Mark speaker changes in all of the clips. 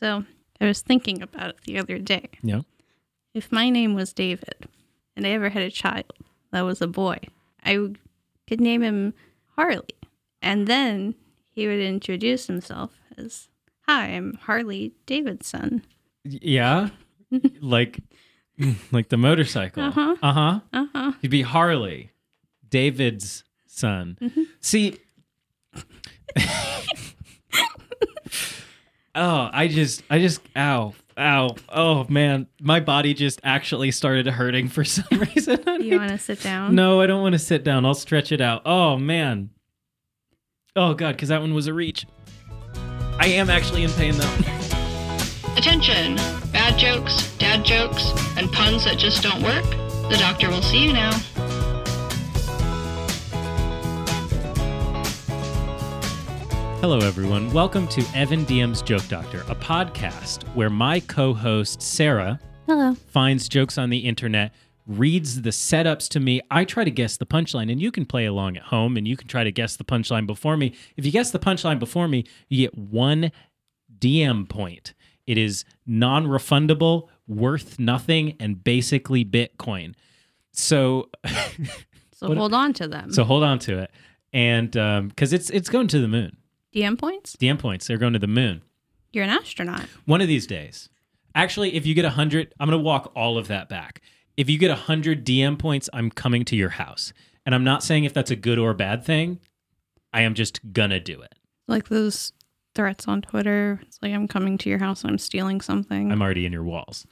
Speaker 1: So I was thinking about it the other day.
Speaker 2: Yeah.
Speaker 1: If my name was David and I ever had a child that was a boy, I could name him Harley. And then he would introduce himself as, Hi, I'm Harley Davidson.
Speaker 2: Yeah. like like the motorcycle.
Speaker 1: Uh-huh.
Speaker 2: Uh-huh.
Speaker 1: Uh huh.
Speaker 2: He'd be Harley, David's son.
Speaker 1: Mm-hmm.
Speaker 2: See Oh, I just I just ow. Ow. Oh man. My body just actually started hurting for some reason.
Speaker 1: Do you want to sit down?
Speaker 2: No, I don't want to sit down. I'll stretch it out. Oh man. Oh god, because that one was a reach. I am actually in pain though.
Speaker 3: Attention! Bad jokes, dad jokes, and puns that just don't work. The doctor will see you now.
Speaker 2: Hello, everyone. Welcome to Evan Diem's Joke Doctor, a podcast where my co-host Sarah
Speaker 1: Hello.
Speaker 2: finds jokes on the internet, reads the setups to me. I try to guess the punchline, and you can play along at home, and you can try to guess the punchline before me. If you guess the punchline before me, you get one DM point. It is non-refundable, worth nothing, and basically Bitcoin. So.
Speaker 1: So
Speaker 2: What-
Speaker 1: hold on to them.
Speaker 2: So hold on to it, and um, because it's it's going to the moon.
Speaker 1: DM points?
Speaker 2: DM points, they're going to the moon
Speaker 1: You're an astronaut.
Speaker 2: one of these days. Actually, if you get a hundred, I'm gonna walk all of that back. If you get a hundred DM points, I'm coming to your house, and I'm not saying if that's a good or bad thing. I am just gonna do it.
Speaker 1: Like those threats on Twitter. It's like I'm coming to your house and I'm stealing something.
Speaker 2: I'm already in your walls.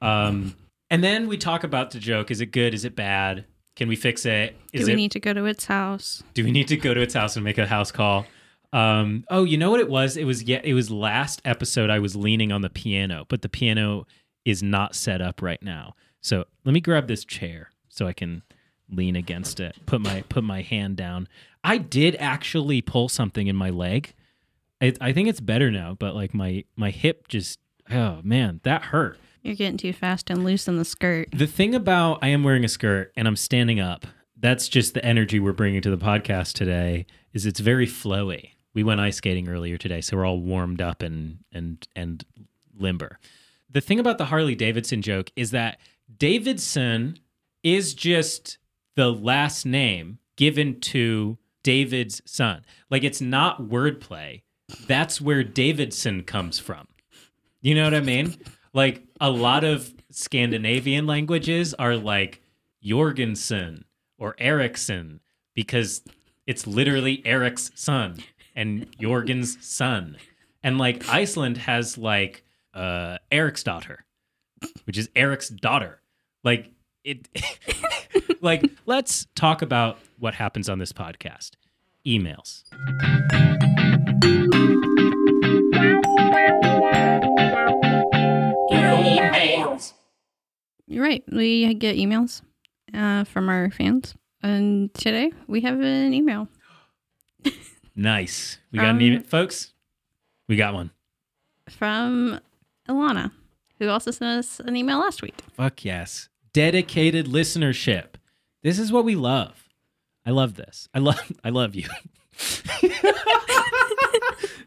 Speaker 2: Um, and then we talk about the joke. Is it good? Is it bad? Can we fix it?
Speaker 1: Do we
Speaker 2: it
Speaker 1: need to go to its house?
Speaker 2: Do we need to go to its house and make a house call? Um, oh, you know what it was? It was yeah, it was last episode I was leaning on the piano, but the piano is not set up right now. So let me grab this chair so I can lean against it. Put my put my hand down. I did actually pull something in my leg. It, I think it's better now, but like my my hip just oh man, that hurt.
Speaker 1: You're getting too fast and loose in the skirt.
Speaker 2: The thing about I am wearing a skirt and I'm standing up, that's just the energy we're bringing to the podcast today is it's very flowy. We went ice skating earlier today, so we're all warmed up and and and limber. The thing about the Harley Davidson joke is that Davidson is just the last name given to David's son. Like it's not wordplay. That's where Davidson comes from. You know what I mean? Like a lot of Scandinavian languages are like Jorgensen or Ericsson because it's literally Eric's son and Jorgen's son. And like Iceland has like uh Eric's daughter, which is Eric's daughter. Like it like let's talk about what happens on this podcast. Emails. Emails.
Speaker 1: You're right. We get emails uh, from our fans. And today we have an email.
Speaker 2: Nice. We got
Speaker 1: Um,
Speaker 2: an email folks. We got one.
Speaker 1: from Ilana, who also sent us an email last week.
Speaker 2: Fuck yes. Dedicated listenership. This is what we love. I love this. I love I love you.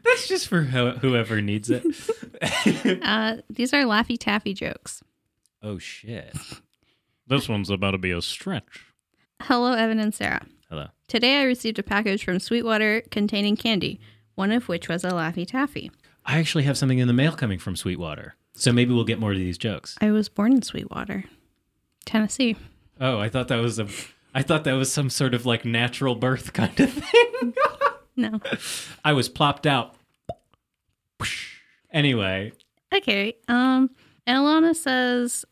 Speaker 2: That's just for who- whoever needs it.
Speaker 1: Uh, these are Laffy Taffy jokes.
Speaker 2: oh shit. This one's about to be a stretch.
Speaker 1: Hello, Evan and Sarah. Today I received a package from Sweetwater containing candy, one of which was a Laffy Taffy.
Speaker 2: I actually have something in the mail coming from Sweetwater. So maybe we'll get more of these jokes.
Speaker 1: I was born in Sweetwater, Tennessee.
Speaker 2: Oh, I thought that was a I thought that was some sort of like natural birth kind of thing.
Speaker 1: No.
Speaker 2: I was plopped out. Anyway,
Speaker 1: Okay. Um, Alana says,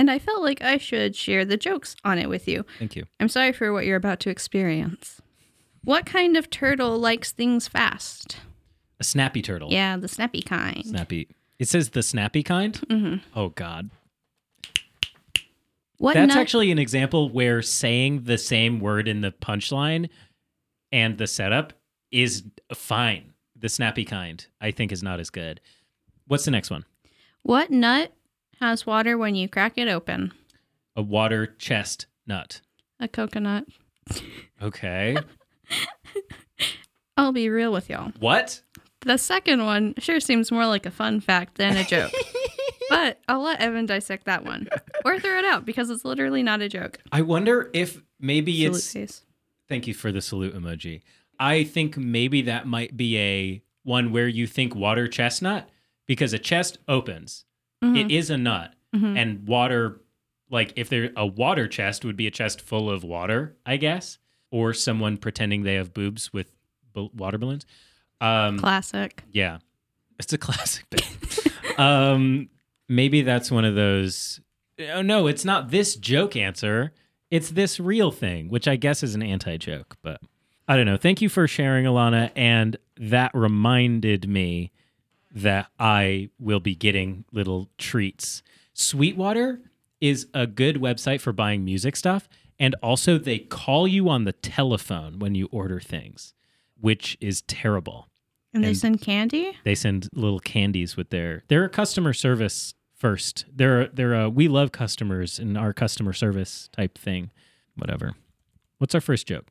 Speaker 1: and I felt like I should share the jokes on it with you.
Speaker 2: thank you.
Speaker 1: I'm sorry for what you're about to experience. What kind of turtle likes things fast?
Speaker 2: A snappy turtle.
Speaker 1: Yeah, the snappy kind.
Speaker 2: Snappy. It says the snappy kind?
Speaker 1: hmm
Speaker 2: Oh god.
Speaker 1: What
Speaker 2: That's actually an example where saying the same word in the punchline and the setup is fine. The snappy kind, I think, is not as good. What's the next one?
Speaker 1: what nut has water when you crack it open?
Speaker 2: A water chest nut.
Speaker 1: A coconut.
Speaker 2: Okay.
Speaker 1: I'll be real with y'all.
Speaker 2: what?
Speaker 1: The second one sure seems more like a fun fact than a joke. but I'll let Evan dissect that one or throw it out because it's literally not a joke.
Speaker 2: I wonder if maybe
Speaker 1: Salute
Speaker 2: it's.
Speaker 1: face.
Speaker 2: Thank you for the salute emoji. I think maybe that might be a one where you think water chestnut because a chest opens. It is a nut. And water, like if there a water chest would be a chest full of water, I guess, or someone pretending they have boobs with b- water balloons. Um,
Speaker 1: Classic.
Speaker 2: yeah, it's a classic bit. um, maybe that's one of those. Oh no, it's not this joke answer. It's this real thing, which I guess is an anti joke. But I don't know. Thank you for sharing, Alana. And that reminded me that I will be getting little treats. Sweetwater is a good website for buying music stuff. And also, they call you on the telephone when you order things, which is terrible
Speaker 1: And they send candy?
Speaker 2: they send little candies with their they're a customer service first they're they're a we love customers and our customer service type thing whatever what's our first joke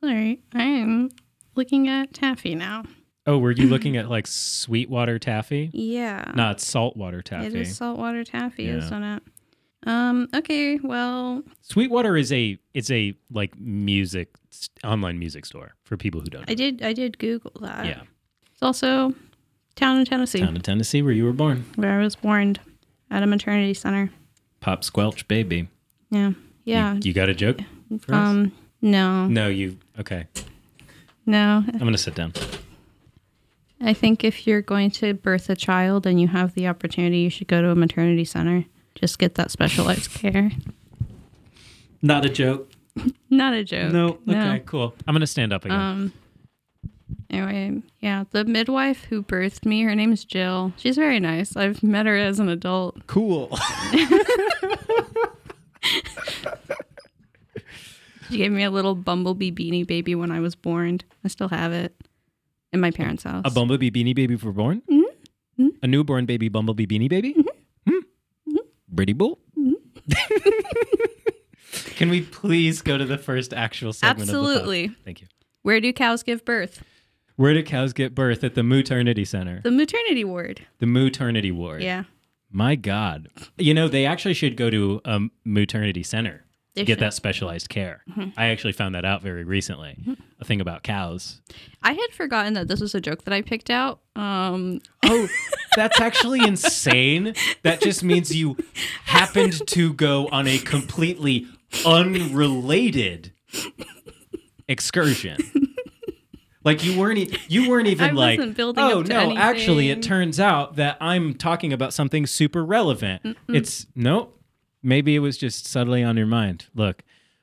Speaker 1: Sorry, I am looking at taffy now.
Speaker 2: Oh were you looking at like sweetwater taffy
Speaker 1: Yeah.
Speaker 2: no it's saltwater taffy
Speaker 1: It is saltwater taffy,
Speaker 2: Yeah.
Speaker 1: isn't it? Um, okay, well,
Speaker 2: sweetwater is a it's a like music online music store for people who don't know.
Speaker 1: I did I did Google that.
Speaker 2: yeah
Speaker 1: It's also town in Tennessee,
Speaker 2: town in tennessee where you were born
Speaker 1: where I was born at a maternity center.
Speaker 2: pop squelch baby
Speaker 1: Yeah. Yeah.
Speaker 2: you, got a joke for us?
Speaker 1: um no.
Speaker 2: no you okay
Speaker 1: No.
Speaker 2: i'm gonna sit down
Speaker 1: I think if you're going to birth a child and you have the opportunity, you should go to a maternity center. Just get that specialized care.
Speaker 2: not a joke
Speaker 1: Not a joke.
Speaker 2: no okay cool i'm gonna stand up again
Speaker 1: Um. Anyway, yeah, the midwife who birthed me, her name's Jill. She's very nice. I've met her as an adult.
Speaker 2: cool
Speaker 1: She gave me a little bumblebee beanie baby when I was born. I still have it in my parents' house.
Speaker 2: A bumblebee beanie baby for born?
Speaker 1: Mm-hmm.
Speaker 2: A newborn baby bumblebee beanie baby? Hmm? Pretty bull?
Speaker 1: Mm-hmm.
Speaker 2: Can we please go to the first actual segment of
Speaker 1: Absolutely.
Speaker 2: Thank you.
Speaker 1: Where do cows give birth?
Speaker 2: Where do cows get birth? At the maternity center.
Speaker 1: The maternity ward.
Speaker 2: The maternity ward.
Speaker 1: Yeah.
Speaker 2: My God. You know, they actually should go to a maternity center Get.
Speaker 1: Mm-hmm.
Speaker 2: that specialized care. I actually found that out very recently. A thing about cows.
Speaker 1: I had forgotten that this was a joke that I picked out. Um,
Speaker 2: Oh, that's actually insane. That just means you happened to go on a completely unrelated excursion. Like you weren't e- you weren't even like oh no actually it turns out that I'm talking about something super relevant. It's nope. Maybe it was just subtly on your mind. Look,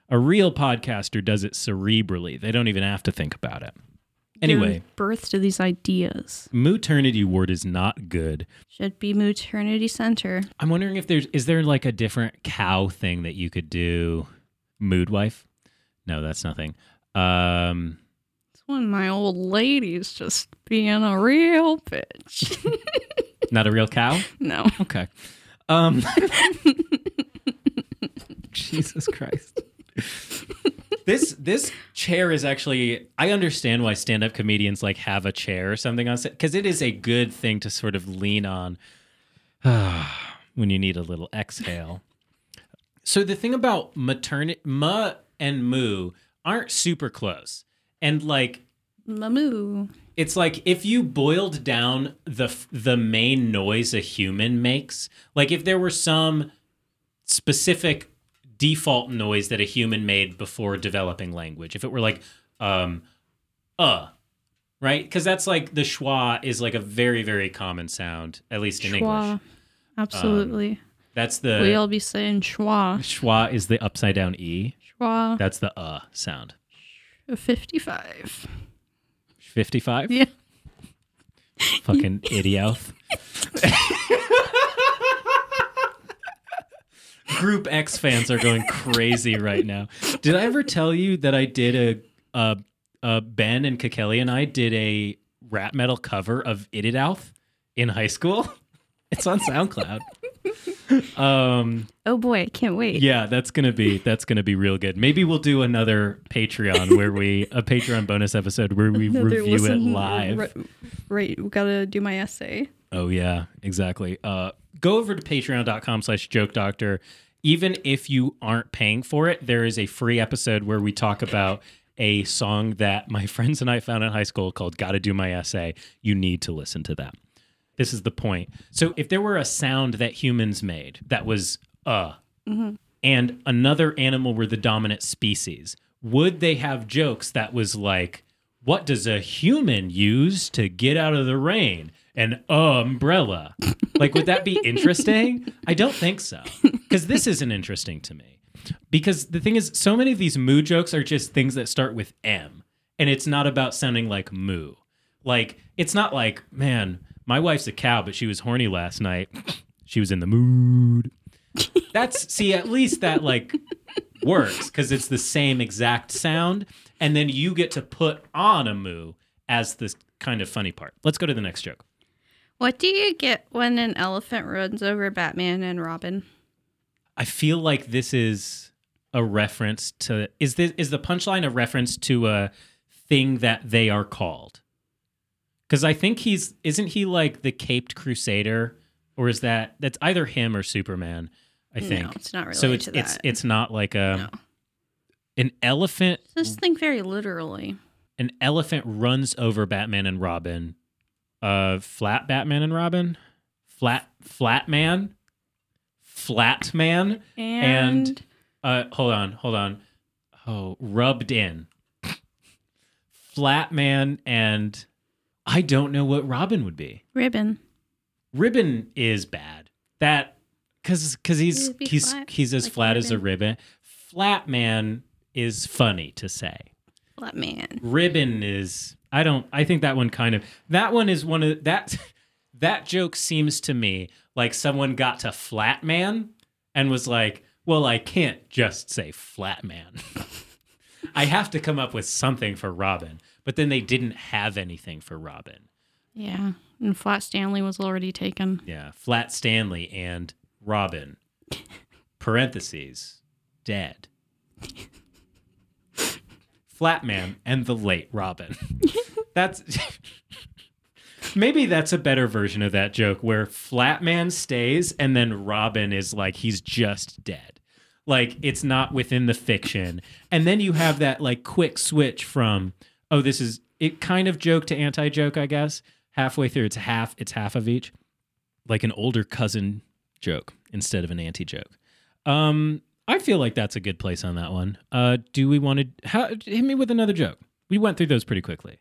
Speaker 2: a real podcaster does it cerebrally. They don't even have to think about it. Anyway,
Speaker 1: give birth to these ideas.
Speaker 2: maternity ward is not good.
Speaker 1: Should be maternity center.
Speaker 2: I'm wondering if there's is there like a different cow thing that you could do? Mood wife? No, that's nothing. Um,
Speaker 1: It's when my old lady's just being a real bitch.
Speaker 2: not a real cow.
Speaker 1: no.
Speaker 2: Okay. Um, Jesus Christ. this this chair is actually I understand why stand-up comedians like have a chair or something on set because it is a good thing to sort of lean on when you need a little exhale. So the thing about maternity ma and moo aren't super close. And like
Speaker 1: Mamoo.
Speaker 2: it's like if you boiled down the the main noise a human makes, like if there were some specific default noise that a human made before developing language, if it were like um uh right? Cuz that's like the schwa is like a very very common sound at least in English.
Speaker 1: Schwa. Absolutely.
Speaker 2: That's the
Speaker 1: we all be saying schwa.
Speaker 2: schwa is the upside down e.
Speaker 1: Schwa.
Speaker 2: That's the uh sound.
Speaker 1: 55.
Speaker 2: 55?
Speaker 1: Yeah.
Speaker 2: Fucking idioth. Group X fans are going crazy right now. Did I ever tell you that I did a, Ben and Kakeli and I did a rap metal cover of Ididouth in high school? It's on SoundCloud. Um,
Speaker 1: Oh boy, I can't wait.
Speaker 2: yeah, that's gonna be that's gonna be real good. Maybe we'll do another Patreon where we a Patreon bonus episode where we
Speaker 1: Another
Speaker 2: review it live.
Speaker 1: Right, right, we gotta do my essay.
Speaker 2: Oh yeah, exactly. Uh, go over to patreon.com slash joke doctor. Even if you aren't paying for it, there is a free episode where we talk about a song that my friends and I found in high school called Gotta Do My Essay. You need to listen to that. This is the point. So if there were a sound that humans made that was uh and another animal were the dominant species, would they have jokes that was like, what does a human use to get out of the rain? An umbrella. like, would that be interesting? I don't think so. Because this isn't interesting to me. Because the thing is, so many of these moo jokes are just things that start with M, and it's not about sounding like moo. Like, it's not like, man, my wife's a cow, but she was horny last night. She was in the mood. That's see, at least that like works because it's the same exact sound, and then you get to put on a moo as this kind of funny part. Let's go to the next joke.
Speaker 1: What do you get when an elephant runs over Batman and Robin?
Speaker 2: I feel like this is a reference to is this is the punchline a reference to a thing that they are called? Because I think he's isn't he like the caped crusader, or is that that's either him or Superman? I think
Speaker 1: No, it's not related
Speaker 2: so. It's
Speaker 1: to
Speaker 2: it's it's not like a
Speaker 1: No.
Speaker 2: an elephant.
Speaker 1: Just think very literally.
Speaker 2: An elephant runs over Batman and Robin. Uh, flat Batman and Robin, flat flat man, flat man.
Speaker 1: And,
Speaker 2: And- Uh, hold on, hold on. Oh, rubbed in. Flat man and I don't know what Robin would be.
Speaker 1: ribbon.
Speaker 2: Ribbon is bad. That because because he's
Speaker 1: be
Speaker 2: he's
Speaker 1: flat,
Speaker 2: he's as
Speaker 1: like
Speaker 2: flat as a
Speaker 1: ribbon.
Speaker 2: ribbon. Flat man is funny to say.
Speaker 1: Flat man.
Speaker 2: Ribbon is I don't I think that one kind of that one is one of that that joke seems to me like someone got to flat man and was like, "Well, I can't just say flat man. I have to come up with something for Robin." But then they didn't have anything for Robin.
Speaker 1: Yeah. And Flat Stanley was already taken.
Speaker 2: Yeah, Flat Stanley and Robin. Parentheses, dead. Flatman and the late Robin. That's maybe that's a better version of that joke where Flatman stays and then Robin is like he's just dead. Like it's not within the fiction. And then you have that like quick switch from oh this is it kind of joke to anti-joke I guess. Halfway through it's half it's half of each like an older cousin joke instead of an anti joke. Um, I feel like that's a good place on that one. Uh, do we want to how, hit me with another joke? We went through those pretty quickly.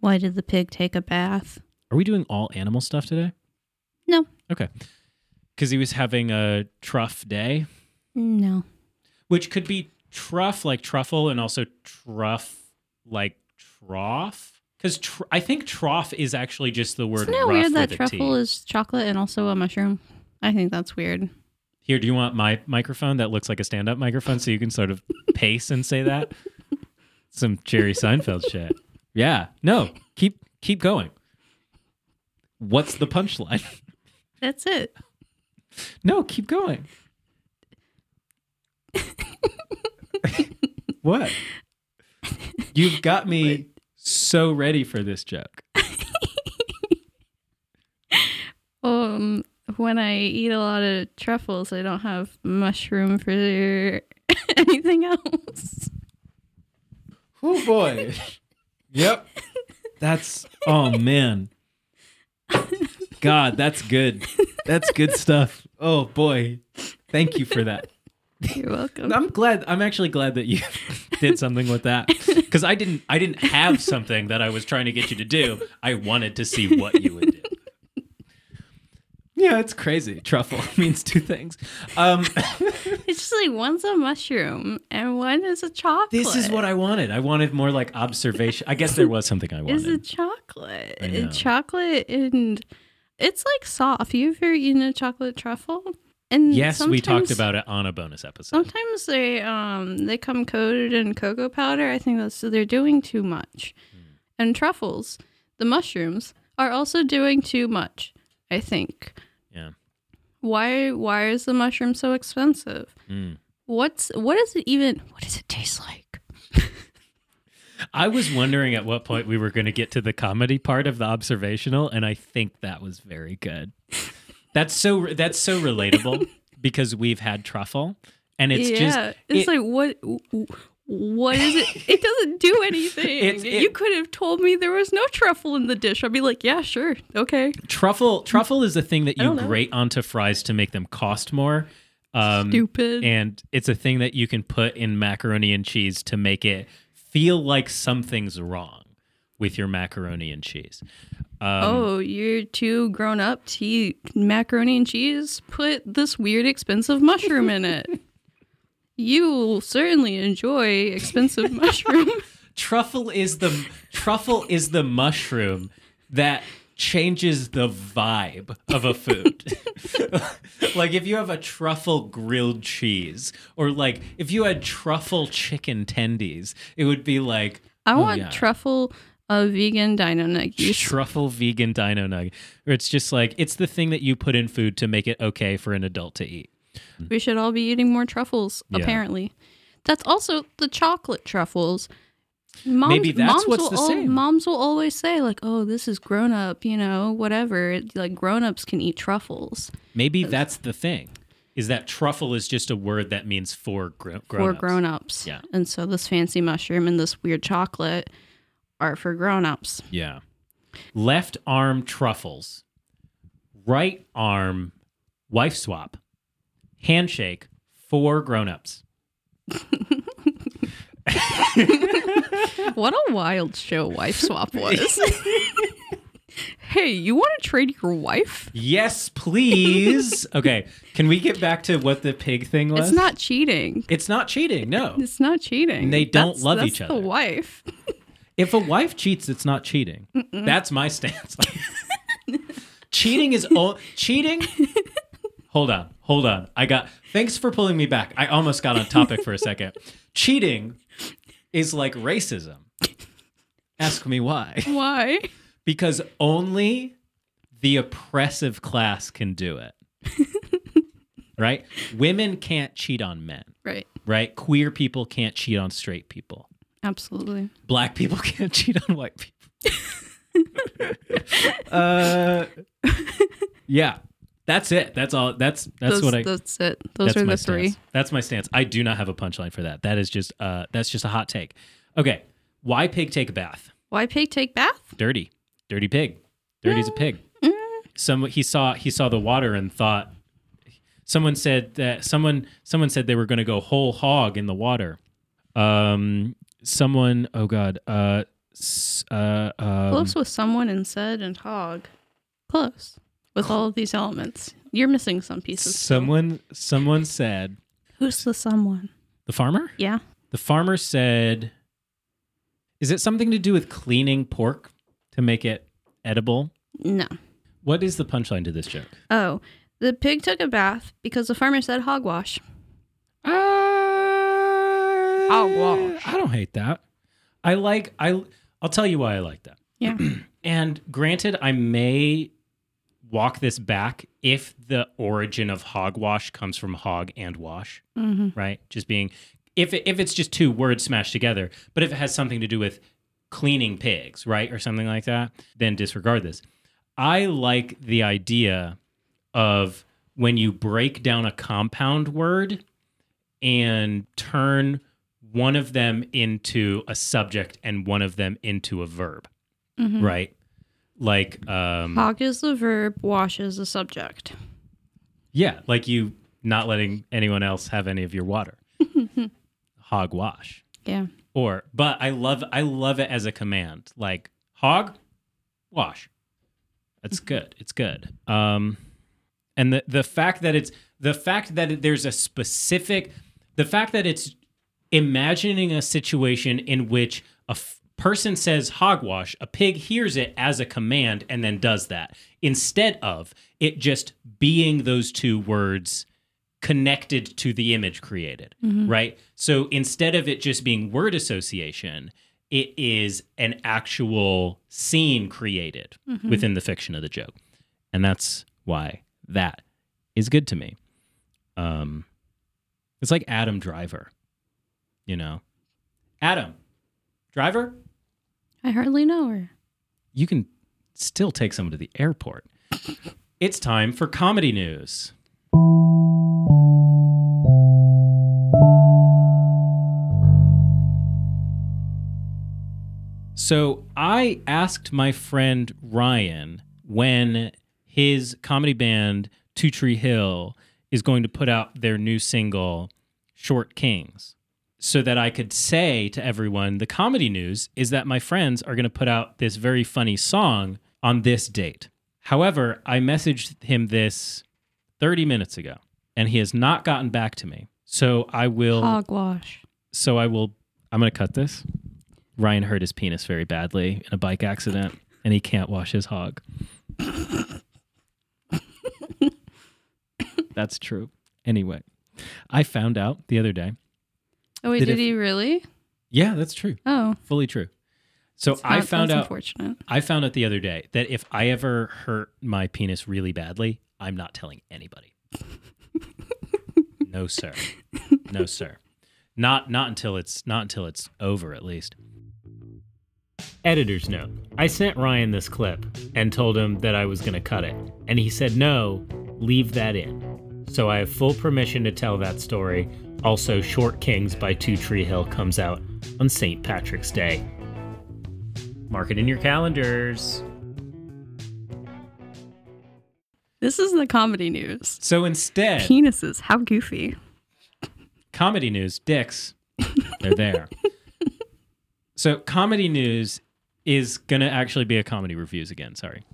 Speaker 1: Why did the pig take a bath?
Speaker 2: Are we doing all animal stuff today?
Speaker 1: No.
Speaker 2: Okay. Because he was having a truff day,
Speaker 1: No.
Speaker 2: which could be truff like truffle and also truff like trough. Because tr- I think trough is actually just the word.
Speaker 1: Isn't it
Speaker 2: rough
Speaker 1: weird that truffle
Speaker 2: T.
Speaker 1: is chocolate and also a mushroom? I think that's weird.
Speaker 2: Here, do you want my microphone that looks like a stand up microphone so you can sort of pace and say that? Some Jerry Seinfeld shit. Yeah. No, keep keep going. What's the punchline?
Speaker 1: That's it.
Speaker 2: No, keep going. what? You've got me so ready for this joke.
Speaker 1: Um, when I eat a lot of truffles, I don't have mushroom for anything else.
Speaker 2: Oh boy. yep. That's oh man. God, that's good. That's good stuff. Oh boy. Thank you for that.
Speaker 1: You're welcome.
Speaker 2: I'm glad I'm actually glad that you did something with that cuz I didn't I didn't have something that I was trying to get you to do. I wanted to see what you would do. Yeah, it's crazy. Truffle means two things. Um
Speaker 1: It's just like one's a mushroom and one is a chocolate.
Speaker 2: this is what I wanted. I wanted more like observation. I guess there was something I wanted.
Speaker 1: is a chocolate.
Speaker 2: I know.
Speaker 1: Chocolate and it's like soft. You ever eaten a chocolate truffle? And
Speaker 2: Yes, we talked about it on a bonus episode.
Speaker 1: Sometimes they um they come coated in cocoa powder. I think that's so they're doing too much.
Speaker 2: Hmm.
Speaker 1: And truffles, the mushrooms, are also doing too much. I think. Why why is the mushroom so expensive?
Speaker 2: Mm.
Speaker 1: What's what does it even what does it taste like?
Speaker 2: I was wondering at what point we were going to get to the comedy part of the observational, and I think that was very good. That's so that's so relatable because we've had truffle, and it's
Speaker 1: yeah,
Speaker 2: just
Speaker 1: it's
Speaker 2: it-
Speaker 1: like what what is it? It doesn't do anything.
Speaker 2: It-
Speaker 1: you could have told me there was no truffle in the dish. I'd be like, yeah, sure, okay.
Speaker 2: truffle. Truffle is the thing that you grate onto fries to make them cost more. Um,
Speaker 1: Stupid.
Speaker 2: and it's a thing that you can put in macaroni and cheese to make it feel like something's wrong with your macaroni and cheese. Um,
Speaker 1: oh, you're too grown up to eat macaroni and cheese? Put this weird expensive mushroom in it. You will certainly enjoy expensive mushroom.
Speaker 2: truffle is the truffle is the mushroom that changes the vibe of a food. like if you have a truffle grilled cheese or like if you had truffle chicken tendies, it would be like
Speaker 1: I
Speaker 2: oh,
Speaker 1: want
Speaker 2: yeah.
Speaker 1: truffle a vegan dino nuggies.
Speaker 2: truffle vegan dino nugget. Or it's just like it's the thing that you put in food to make it okay for an adult to eat.
Speaker 1: We should all be eating more truffles,
Speaker 2: Yeah.
Speaker 1: apparently. That's also the chocolate truffles. Moms,
Speaker 2: Maybe that's
Speaker 1: moms
Speaker 2: what's
Speaker 1: will
Speaker 2: the
Speaker 1: al-
Speaker 2: same.
Speaker 1: Moms will always say, like, oh, this is grown up, you know, whatever. Like, grown ups can eat truffles
Speaker 2: Maybe that's the thing. Is that truffle is just a word that means for gro-
Speaker 1: for
Speaker 2: grown-ups.
Speaker 1: grown ups.
Speaker 2: Yeah.
Speaker 1: And so this fancy mushroom and this weird chocolate are for grown ups.
Speaker 2: Yeah. Left arm truffles. Right arm wife swap. Handshake for grown-ups.
Speaker 1: What a wild show Wife Swap was. hey, you want to trade your wife?
Speaker 2: Yes, please. okay. Can we get back to what the pig thing was?
Speaker 1: It's not cheating.
Speaker 2: It's not cheating. No.
Speaker 1: It's not cheating.
Speaker 2: And They don't
Speaker 1: That's-
Speaker 2: love
Speaker 1: that's
Speaker 2: each other.
Speaker 1: The wife.
Speaker 2: If a wife cheats, it's not cheating. That's my stance. cheating is o- cheating. Hold on, hold on. I got. Thanks for pulling me back. I almost got on topic for a second. Cheating is like racism. Ask me why.
Speaker 1: Why?
Speaker 2: Because only the oppressive class can do it. right? Women can't cheat on men.
Speaker 1: Right.
Speaker 2: Right? Queer people can't cheat on straight people.
Speaker 1: Absolutely.
Speaker 2: black people can't cheat on white people. uh, yeah, that's it. That's all. That's that's
Speaker 1: Those,
Speaker 2: what I.
Speaker 1: that's it. Those
Speaker 2: that's
Speaker 1: are the three.
Speaker 2: stance. That's my stance. I do not have a punchline for that. That is just uh, that's just a hot take. Okay, why pig take a bath?
Speaker 1: Why pig take bath?
Speaker 2: Dirty, dirty pig. Dirty's a pig.
Speaker 1: Mm.
Speaker 2: Some he saw he saw the water and thought. Someone said that someone someone said they were going to go whole hog in the water. Um, someone. Oh God. Uh, s- uh, um,
Speaker 1: Close with someone and said and hog. Close with all of these elements. You're missing some pieces. still.
Speaker 2: Someone someone said
Speaker 1: Who's the someone?
Speaker 2: the farmer.
Speaker 1: Yeah.
Speaker 2: The farmer said, "Is it something to do with cleaning pork to make it edible?"
Speaker 1: No.
Speaker 2: What is the punchline to this joke?
Speaker 1: Oh, the pig took a bath because the farmer said hogwash. Oh.
Speaker 2: Hogwash. I don't hate that. I like I. I'll tell you why I like that.
Speaker 1: Yeah.
Speaker 2: And granted, I may walk this back if the origin of hogwash comes from hog and wash,
Speaker 1: hmm
Speaker 2: right? Just being if it, if it's just two words smashed together, but if it has something to do with cleaning pigs, right, or something like that, then disregard this. I like the idea of when you break down a compound word and turn one of them into a subject and one of them into a verb,
Speaker 1: Mhm.
Speaker 2: right? Like um
Speaker 1: Hog is the verb, wash is the subject.
Speaker 2: Yeah, like you not letting anyone else have any of your water. hog wash.
Speaker 1: Yeah.
Speaker 2: Or but I love I love it as a command. Like hog wash. That's good. It's good. Um and the the fact that it's the fact that there's a specific the fact that it's imagining a situation in which a f- person says hogwash, a pig hears it as a command and then does that instead of it just being those two words connected to the image created, right? So instead of it just being word association, it is an actual scene created within the fiction of the joke. And that's why that is good to me. Um, it's like Adam Driver, you know. Adam Driver,
Speaker 1: I hardly know her.
Speaker 2: you can still take someone to the airport. it's time for comedy news. So I asked my friend Ryan when his comedy band Two Tree Hill is going to put out their new single, Short Kings, so that I could say to everyone the comedy news is that my friends are going to put out this very funny song on this date. However, I messaged him this 30 minutes ago and he has not gotten back to me. So I will
Speaker 1: Hogwash.
Speaker 2: so I will. I'm going to cut this. Ryan hurt his penis very badly in a bike accident, and he can't wash his hog. That's true. Anyway, I found out the other day.
Speaker 1: Oh wait,
Speaker 2: Did it-
Speaker 1: he really?
Speaker 2: Yeah, that's true.
Speaker 1: Oh,
Speaker 2: Fully true. So I found
Speaker 1: that's
Speaker 2: out.
Speaker 1: Unfortunate.
Speaker 2: I found out the other day that if I ever hurt my penis really badly, I'm not telling anybody. no, sir. No, sir. Not not until it's not until it's over at least. Editor's note. I sent Ryan this clip and told him that I was going to cut it, and he said no, leave that in. So I have full permission to tell that story. Also, Short Kings by Two Tree Hill comes out on St. Patrick's Day. Mark it in your calendars.
Speaker 1: This is the comedy news.
Speaker 2: So instead,
Speaker 1: Penises, how goofy.
Speaker 2: comedy news, dicks, they're there. so comedy news is going to actually be a comedy reviews again. Sorry.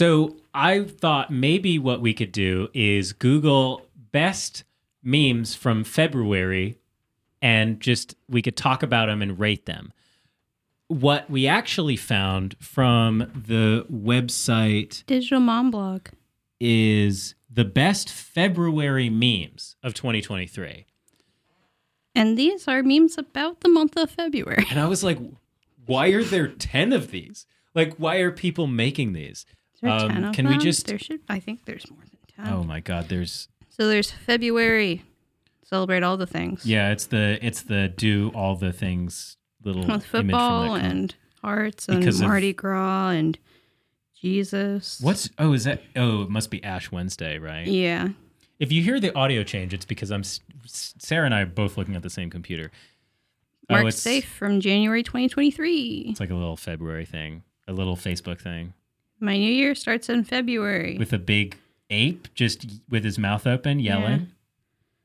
Speaker 2: So I thought maybe what we could do is Google best memes from February and just we could talk about them and rate them. What we actually found from the website
Speaker 1: Digital mom blog.
Speaker 2: is the best February memes of 2023.
Speaker 1: And these are memes about the month of February.
Speaker 2: And I was like, why are there 10 of these? Like, why are people making these? Um,
Speaker 1: 10 of
Speaker 2: can we just-
Speaker 1: There should. I think there's more than 10.
Speaker 2: Oh my God, there's
Speaker 1: So there's February. Celebrate all the things.
Speaker 2: Yeah, it's the it's the do all the things little
Speaker 1: With football and hearts and
Speaker 2: Because of-
Speaker 1: Mardi Gras and Jesus.
Speaker 2: What's oh is that oh it must be Ash Wednesday right?
Speaker 1: Yeah.
Speaker 2: If you hear the audio change, it's because I'm Sarah and I are both looking at the same computer.
Speaker 1: Mark
Speaker 2: oh, it's
Speaker 1: safe from January 2023.
Speaker 2: it's like a little February thing, a little Facebook thing
Speaker 1: My new year starts in February.
Speaker 2: with a big ape just with his mouth open yelling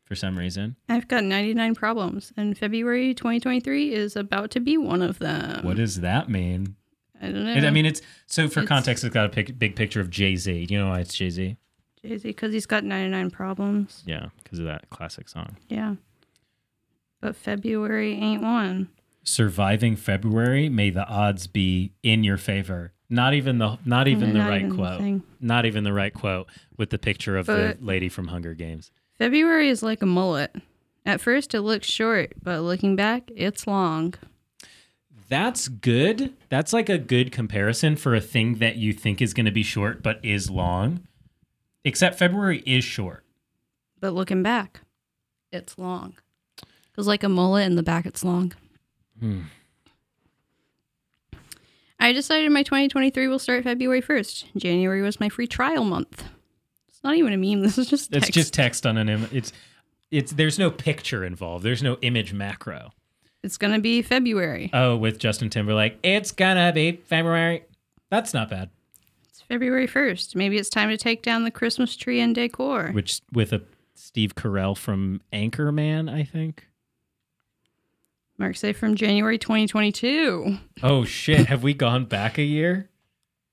Speaker 2: for some reason.
Speaker 1: I've got 99 problems, and February 2023 is about to be one of them.
Speaker 2: What does that mean?
Speaker 1: I don't know.
Speaker 2: It- I mean, it's so for
Speaker 1: It's-
Speaker 2: context, it's got a pic- big picture of Jay Z. Do you know why it's Jay Z?
Speaker 1: Jay Z, because he's got 99 problems.
Speaker 2: Yeah, because of that classic song.
Speaker 1: Yeah. But February ain't one.
Speaker 2: surviving February, may the odds be in your favor. Not even the not even the
Speaker 1: Not
Speaker 2: right
Speaker 1: even
Speaker 2: quote.
Speaker 1: thing.
Speaker 2: Not even the right quote with the picture of
Speaker 1: But-
Speaker 2: the lady from Hunger Games.
Speaker 1: February is like a mullet. At first, it looks short, but looking back, it's long.
Speaker 2: That's good. That's like a good comparison for a thing that you think is going to be short but is long. Except February is short.
Speaker 1: But looking back, it's long. Because like a mullet in the back, it's long.
Speaker 2: Hmm.
Speaker 1: I decided my 2023 will start February 1st. January was my free trial month. It's not even a meme. This is just
Speaker 2: It's
Speaker 1: text.
Speaker 2: just text on an Im- it's it's there's no picture involved. There's no image macro.
Speaker 1: It's gonna be February.
Speaker 2: Oh, with Justin Timberlake, it's gonna be February. That's not bad.
Speaker 1: It's February 1st. Maybe it's time to take down the Christmas tree and decor.
Speaker 2: which with a Steve Carell from Anchorman, I think.
Speaker 1: Mark say from January 2022.
Speaker 2: Oh shit, have we gone back a year?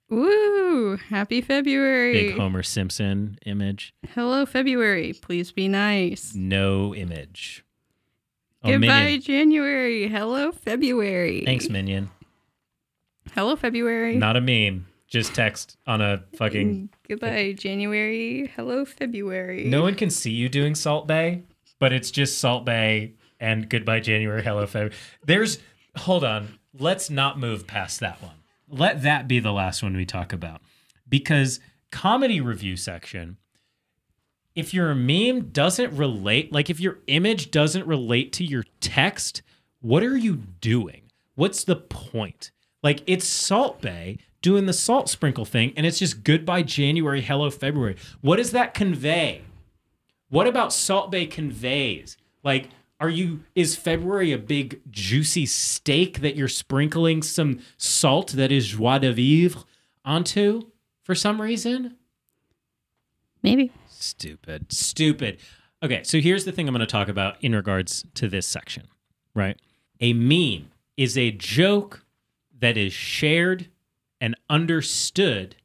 Speaker 1: Woo! Happy February.
Speaker 2: Big Homer Simpson image.
Speaker 1: Hello, February. Please be nice.
Speaker 2: No image. Oh,
Speaker 1: Goodbye,
Speaker 2: Minion.
Speaker 1: January. Hello, February.
Speaker 2: Thanks, Minion.
Speaker 1: Hello, February.
Speaker 2: Not a meme. Just text on a fucking.
Speaker 1: Mm, goodbye, January. Hello, February.
Speaker 2: No one can see you doing Salt Bae, but it's just Salt Bae and Goodbye January, Hello February. There's hold on. Let's not move past that one. Let that be the last one we talk about. Because comedy review section, if your meme doesn't relate, like if your image doesn't relate to your text, what are you doing? What's the point? Like it's Salt Bae doing the salt sprinkle thing, and it's just goodbye January, hello February. What does that convey? What about Salt Bae conveys? Like, are you is February a big juicy steak that you're sprinkling some salt that is joie de vivre onto for some reason?
Speaker 1: Maybe.
Speaker 2: Stupid. Stupid. Okay, so here's the thing I'm going to talk about in regards to this section, right? A meme is a joke that is shared and understood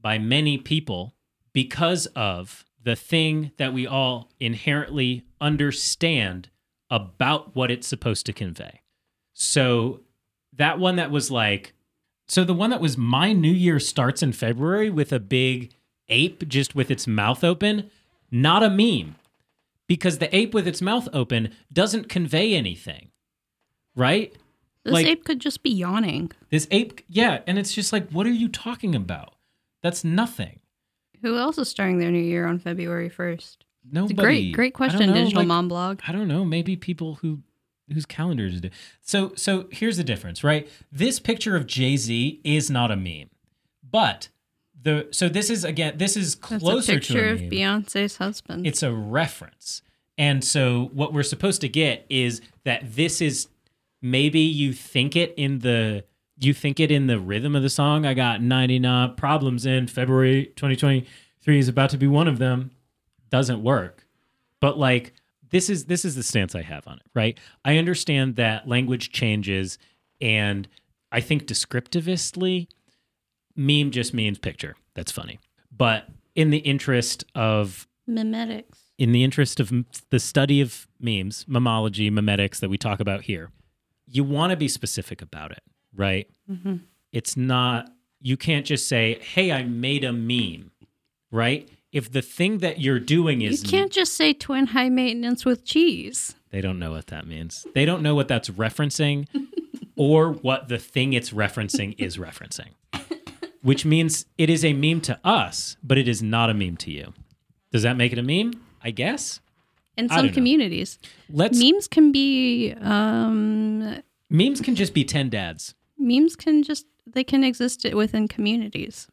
Speaker 2: by many people because of the thing that we all inherently understand about what it's supposed to convey. So that one that was like, so the one that was my new year starts in February with a big ape just with its mouth open, not a meme. Because the ape with its mouth open doesn't convey anything. Right?
Speaker 1: This
Speaker 2: Like-
Speaker 1: ape could just be yawning.
Speaker 2: This ape, yeah, and it's just like, what are you talking about? That's nothing.
Speaker 1: Who else is starting their new year on February 1st?
Speaker 2: Nobody.
Speaker 1: It's a great, great question,
Speaker 2: know,
Speaker 1: Digital
Speaker 2: like,
Speaker 1: Mom Blog.
Speaker 2: I don't know. Maybe people who whose calendars do. So so here's the difference, right? This picture of Jay Z is not a meme, but the so this is again this is
Speaker 1: That's
Speaker 2: closer
Speaker 1: a picture
Speaker 2: to a
Speaker 1: of. Beyonce's husband.
Speaker 2: It's a reference, and so what we're supposed to get is that this is maybe you think it in the you think it in the rhythm of the song. I got 99 problems in February 2023 is about to be one of them. Doesn't work. But like this is this is the stance I have on it, right? I understand that language changes and I think descriptivistly meme just means picture. That's funny. But in the interest of
Speaker 1: Mimetics.
Speaker 2: in the interest of the study of memes, memology, memetics that we talk about here, you want to be specific about it, right? Mm-hmm. It's not, you can't just say, hey, I made a meme, right? If the thing that you're doing is You
Speaker 1: can't just say twin high maintenance with cheese.
Speaker 2: they don't know what that means. They don't know what that's referencing or what the thing it's referencing is referencing, which means it is a meme to us, but it is not a meme to you. Does that make it a meme? I guess.
Speaker 1: In some communities,
Speaker 2: Let's
Speaker 1: memes can be um,
Speaker 2: memes can just be 10 dads.
Speaker 1: memes can just they can exist within communities.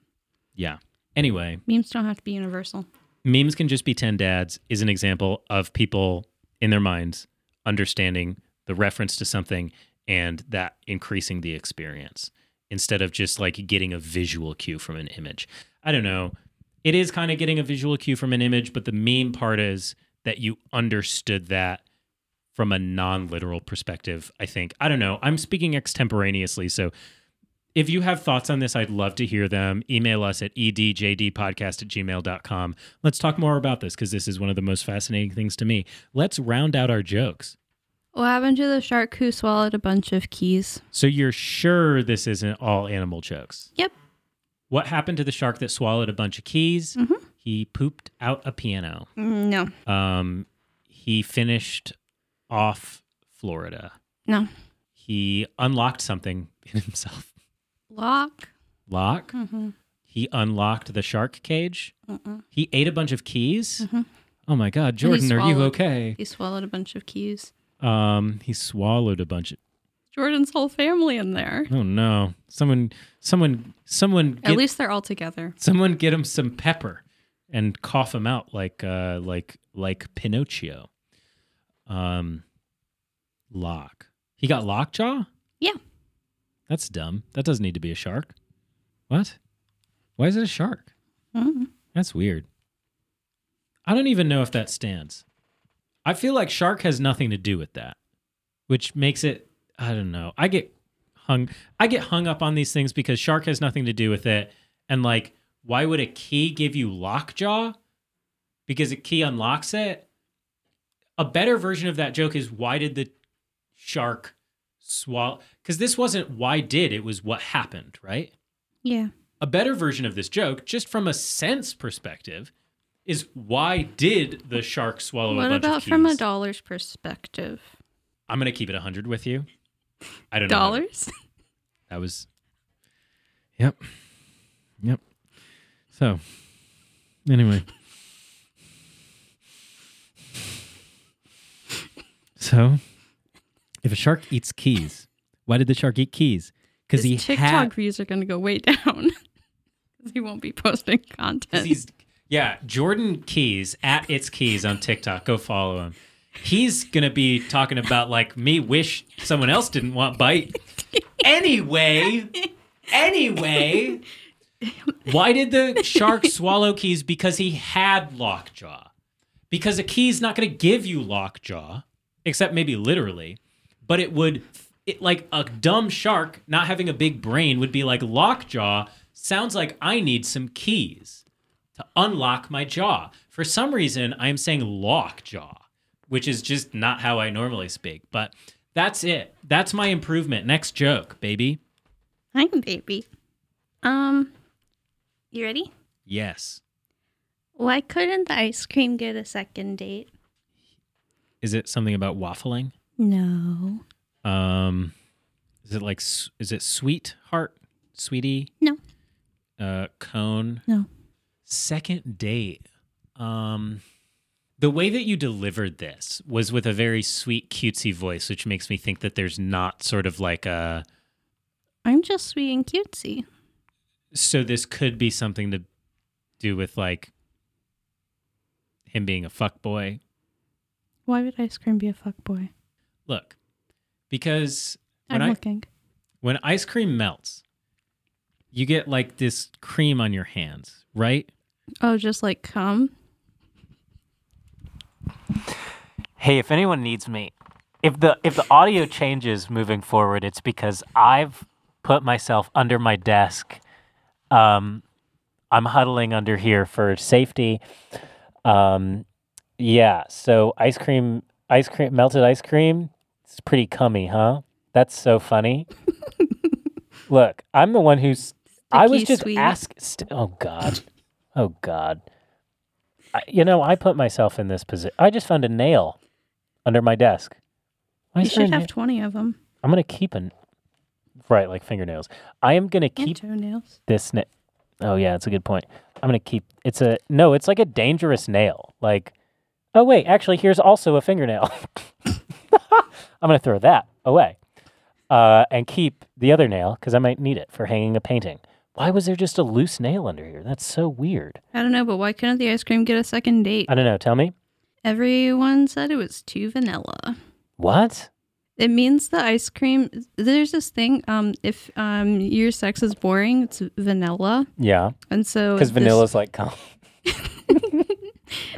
Speaker 2: Yeah. Anyway,
Speaker 1: Memes don't have to be universal.
Speaker 2: memes can just be 10 dads is an example of people in their minds understanding the reference to something and that increasing the experience instead of just like getting a visual cue from an image. I don't know. It is kind of getting a visual cue from an image, but the meme part is that you understood that from a non-literal perspective, I think. I don't know. I'm speaking extemporaneously, so if you have thoughts on this, I'd love to hear them. Email us at edjdpodcast at gmail.com. Let's talk more about this because this is one of the most fascinating things to me. Let's round out our jokes.
Speaker 1: What happened to the shark who swallowed a bunch of keys?
Speaker 2: So you're sure this isn't all animal jokes?
Speaker 1: Yep.
Speaker 2: What happened to the shark that swallowed a bunch of keys? He pooped out a piano.
Speaker 1: Mm, No.
Speaker 2: Um, he finished off Florida.
Speaker 1: No.
Speaker 2: He unlocked something in himself.
Speaker 1: Lock.
Speaker 2: Lock.
Speaker 1: Mm-hmm.
Speaker 2: He unlocked the shark cage.
Speaker 1: Mm-mm.
Speaker 2: He ate a bunch of keys.
Speaker 1: Mhm.
Speaker 2: Oh my God, Jordan, are you okay?
Speaker 1: He swallowed a bunch of keys.
Speaker 2: Um, he swallowed a bunch of.
Speaker 1: Jordan's whole family in there.
Speaker 2: Oh no! Someone, someone, someone
Speaker 1: At least they're all together.
Speaker 2: someone get him some pepper, and cough him out like uh like like Pinocchio. Um, lock. He got lockjaw.
Speaker 1: Yeah.
Speaker 2: That's dumb. That doesn't need to be a shark. What? Why is it a shark?
Speaker 1: Mhm.
Speaker 2: That's weird. I don't even know if that stands. I feel like shark has nothing to do with that, which makes it I don't know. I get hung I get hung up on these things because shark has nothing to do with it and like why would a key give you lockjaw? Because a key unlocks it. A better version of that joke is why did the shark swallow cuz this wasn't why did it was what happened, right?
Speaker 1: Yeah.
Speaker 2: a better version of this joke, just from a sense perspective, is why did the shark swallow a
Speaker 1: What
Speaker 2: bunch
Speaker 1: about from a dollar's perspective?
Speaker 4: I'm gonna keep it hundred with you. I don't know.
Speaker 1: Dollars?
Speaker 4: That was. Yep. Yep. So, anyway. So, if a shark eats keys, why did the shark eat keys? Because
Speaker 1: His
Speaker 4: he
Speaker 1: TikTok
Speaker 4: had.
Speaker 1: views are going to go way down. Because he won't be posting
Speaker 4: Because
Speaker 1: content.
Speaker 4: he's yeah, Jordan Keys at its keys on TikTok. Go follow him. He's gonna be talking about like me wish someone else didn't want bite. Anyway, anyway, why did the shark swallow keys? Because he had lockjaw. Because a key's not gonna give you lockjaw, except maybe literally, but it would. It, like a dumb shark not having a big brain would be like lockjaw. Sounds like I need some keys to unlock my jaw. For some reason, I am saying lockjaw, which is just not how I normally speak. But that's it. That's my improvement. Next joke, baby.
Speaker 1: Hi, baby. Um, you ready?
Speaker 4: Yes.
Speaker 1: Why couldn't the ice cream get a second date?
Speaker 4: Is it something about waffling?
Speaker 1: No.
Speaker 4: Um, is it like is it sweetheart, sweetie,
Speaker 1: No.
Speaker 4: uh, cone?
Speaker 1: No.
Speaker 4: Second date. Um, the way that you delivered this was with a very sweet, cutesy voice, which makes me think that there's not sort of like a.
Speaker 1: I'm just sweet and cutesy.
Speaker 4: So this could be something to do with like him being a fuck boy.
Speaker 1: Why would ice cream be a fuck boy?
Speaker 4: Look, because when
Speaker 1: I'm
Speaker 4: I
Speaker 1: looking.
Speaker 4: when ice cream melts, you get like this cream on your hands, right?
Speaker 1: Oh, just like cum?
Speaker 2: Hey, if anyone needs me, if the if the audio changes moving forward, it's because I've put myself under my desk. Um, I'm huddling under here for safety. Um, yeah. So ice cream, ice cream, melted ice cream. It's pretty cummy, huh? That's so funny. Look, I'm the one who's. I was just
Speaker 1: sweet.
Speaker 2: ask. St- oh God. Oh God. I, you know, I put myself in this position. I just found a nail under my desk. Why
Speaker 1: You should have 20 of them.
Speaker 2: I'm gonna keep an. Right, like fingernails. I am gonna keep
Speaker 1: toenails.
Speaker 2: this. Na- oh yeah, it's a good point. I'm gonna keep. It's a no. It's like a dangerous nail. Like, oh wait, actually, here's also a fingernail. I'm gonna throw that away, uh, and keep the other nail because I might need it for hanging a painting. Why was there just a loose nail under here? That's so weird.
Speaker 1: I don't know, but why couldn't the ice cream get a second date?
Speaker 2: I don't know. Tell me
Speaker 1: Everyone said it was too vanilla.
Speaker 2: what?
Speaker 1: It means the ice cream. There's this thing. Um, if um your sex is boring, it's vanilla,
Speaker 2: Yeah,
Speaker 1: and so
Speaker 2: because
Speaker 1: this-
Speaker 2: vanilla's like cum.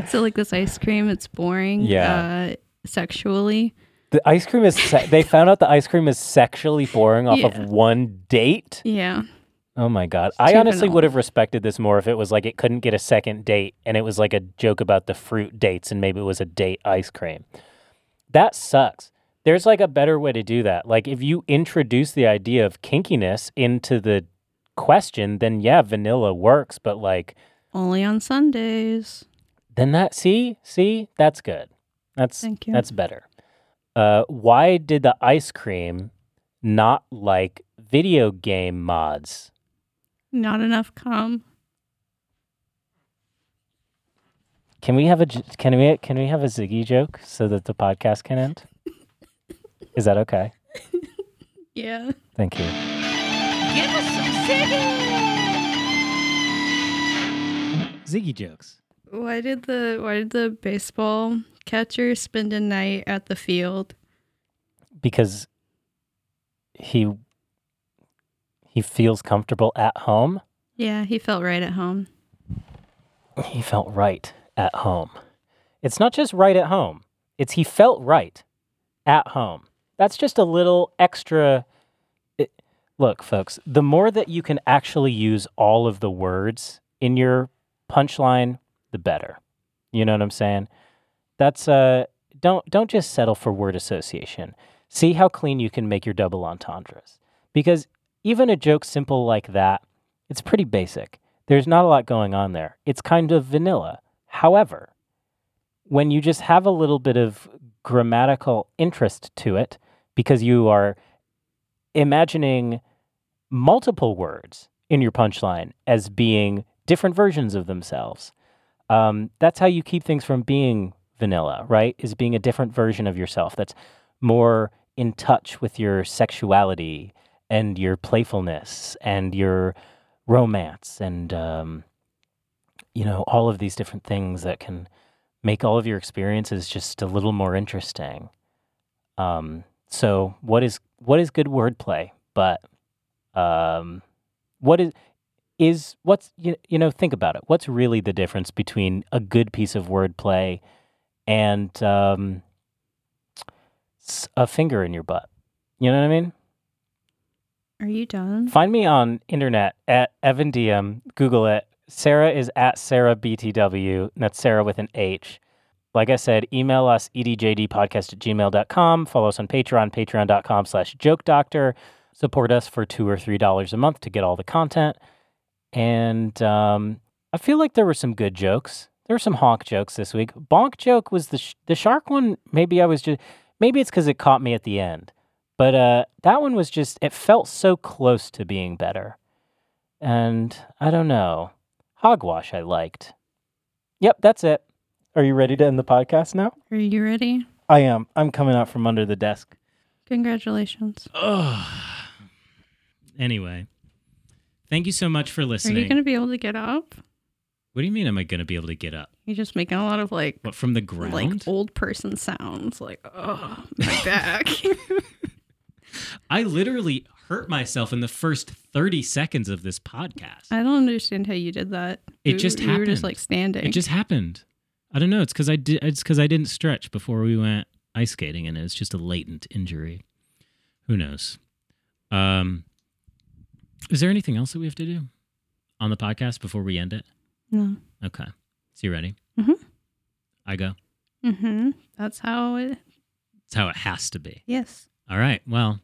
Speaker 1: So like this ice cream, it's boring.
Speaker 2: Yeah.
Speaker 1: Uh, sexually.
Speaker 2: The ice cream is. Se- they found out the ice cream is sexually boring off
Speaker 1: Yeah.
Speaker 2: of one date.
Speaker 1: Yeah.
Speaker 2: Oh my god! I honestly would have respected this more if it was like it couldn't get a second date and it was like a joke about the fruit dates and maybe it was a date ice cream. That sucks. There's like a better way to do that. Like if you introduce the idea of kinkiness into the question, then yeah, vanilla works. But like
Speaker 1: Only on Sundays.
Speaker 2: then that see see that's good. That's
Speaker 1: Thank you.
Speaker 2: that's better. Uh, why did the ice cream not like video game mods?
Speaker 1: Not enough cum.
Speaker 2: Can we have a j- can we can we have a Ziggy joke so that the podcast can end? Is that okay?
Speaker 1: Yeah.
Speaker 2: Thank you.
Speaker 4: Ziggy jokes.
Speaker 1: Why did the Why did the baseball catcher spend a night at the field?
Speaker 2: Because he he feels comfortable at home.
Speaker 1: Yeah, he felt right at home.
Speaker 2: He felt right at home. It's not just right at home. It's he felt right at home. That's just a little extra it, Look, folks, the more that you can actually use all of the words in your punchline, the better. You know what I'm saying? That's uh don't don't just settle for word association. See how clean you can make your double entendres. Because even a joke simple like that, it's pretty basic. There's not a lot going on there. It's kind of vanilla. However, when you just have a little bit of grammatical interest to it because you are imagining multiple words in your punchline as being different versions of themselves. Um, that's how you keep things from being vanilla, right? Is being a different version of yourself that's more in touch with your sexuality and your playfulness and your romance and um, you know all of these different things that can make all of your experiences just a little more interesting. Um, so what is what is good wordplay? But um, what is is what's you, you know think about it. What's really the difference between a good piece of wordplay and um, a finger in your butt? You know what I mean?
Speaker 1: Are you done?
Speaker 2: Find me on internet at Evan Diem. Google it. Sarah is at Sarah BTW. That's Sarah with an H. Like I said, email us edjdpodcast at gmail.com. Follow us on Patreon, patreon.com slash joke doctor. Support us for two or three dollars a month to get all the content. And um, I feel like there were some good jokes. There were some honk jokes this week. Bonk joke was the sh- the shark one. Maybe I was just maybe it's because it caught me at the end. But uh, that one was just, it felt so close to being better. And I don't know. Hogwash, I liked. Yep, that's it. Are you ready to end the podcast now?
Speaker 1: Are you ready?
Speaker 2: I am. I'm coming out from under the desk.
Speaker 1: Congratulations.
Speaker 5: Oh. Anyway, thank you so much for listening.
Speaker 1: Are you going to be able to get up?
Speaker 5: What do you mean? Am I going to be able to get up?
Speaker 1: You're just making a lot of like
Speaker 5: What from the ground?
Speaker 1: like old person sounds like oh my back
Speaker 5: I literally hurt myself in the first thirty seconds of this podcast.
Speaker 1: i don't understand how you did that
Speaker 5: It just
Speaker 1: you were just
Speaker 5: happened.
Speaker 1: like standing
Speaker 5: It just happened. I don't know. It's because I did. It's because I didn't stretch before we went ice skating, and it's just a latent injury. Who knows? Um, is there anything else that we have to do on the podcast before we end it?
Speaker 1: No
Speaker 5: Okay. So you ready?
Speaker 1: Mhm.
Speaker 5: I go.
Speaker 1: mm-hmm that's how it
Speaker 5: It's how it has to be.
Speaker 1: yes
Speaker 5: All right. Well,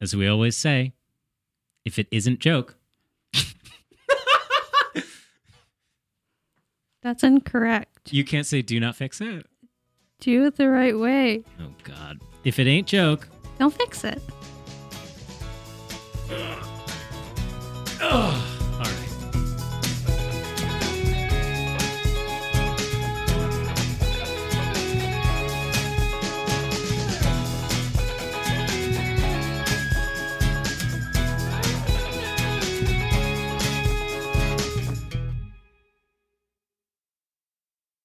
Speaker 5: as we always say, if it isn't joke,
Speaker 1: that's incorrect
Speaker 5: you can't say do not fix it.
Speaker 1: do it the right way
Speaker 5: Oh God. If it ain't joke,
Speaker 1: don't fix it